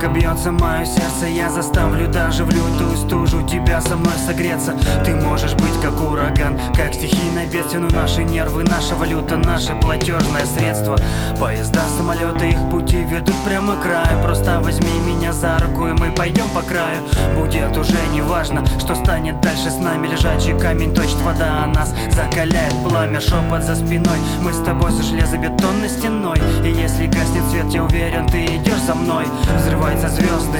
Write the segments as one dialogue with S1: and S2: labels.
S1: пока бьется мое сердце Я заставлю даже в лютую стужу тебя со мной согреться. Ты можешь быть как ураган, как стихийное бедствие Но наши нервы, наша валюта, наше платежное средство. Поезда, самолеты, их пути ведут прямо к краю. Просто возьми меня за руку и мы пойдем по краю. Будет уже не важно, что станет дальше с нами. Лежачий камень точит вода, а нас закаляет пламя. Шепот за спиной, мы с тобой за железобетонной стеной. И если гаснет свет, я уверен, ты идешь за мной Взрываются звезды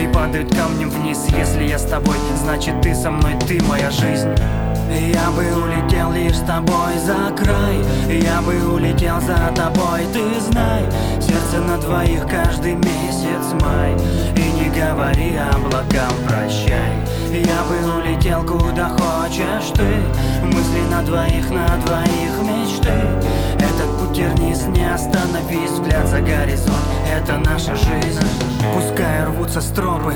S1: и падают камнем вниз. Если я с тобой, значит ты со мной, ты моя жизнь. Я бы улетел лишь с тобой за край. Я бы улетел за тобой, ты знай. Сердце на двоих каждый месяц май. И не говори облакам прощай. Я бы улетел куда хочешь ты. Мысли на двоих, на двоих мечты. Этот путь не остановись Взгляд за горизонт, это наша жизнь. Пускай рвутся стропы,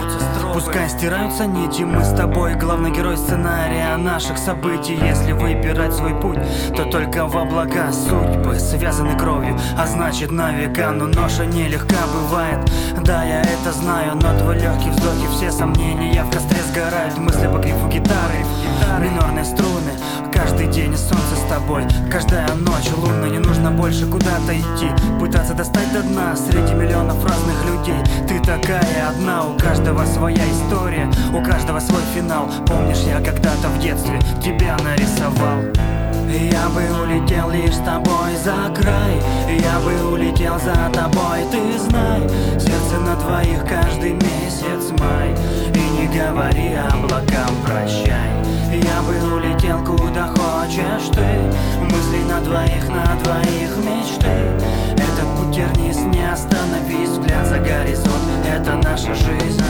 S1: пускай стираются нити. Мы с тобой главный герой сценария наших событий. Если выбирать свой путь, то только в облака Судьбы связаны кровью, а значит на века. Но ноша нелегка бывает, да я это знаю Но твой легкий вздохи, все сомнения. В костре сгорают Мысли по грифу гитары, минорные струны Каждый день солнце тобой, каждая ночь лунная Не нужно больше куда-то идти, пытаться достать до дна Среди миллионов разных людей. Ты такая одна У каждого своя история, у каждого свой финал. Помнишь, я когда-то в детстве тебя нарисовал? Я бы улетел лишь с тобой за край. Я бы улетел за тобой, ты знай. Сердце на двоих каждый месяц май. И не говори облакам прощай. Я бы улетел куда хочешь ты на двоих, на двоих мечты Этот путь тернист, не остановись Взгляд за горизонт, это наша жизнь.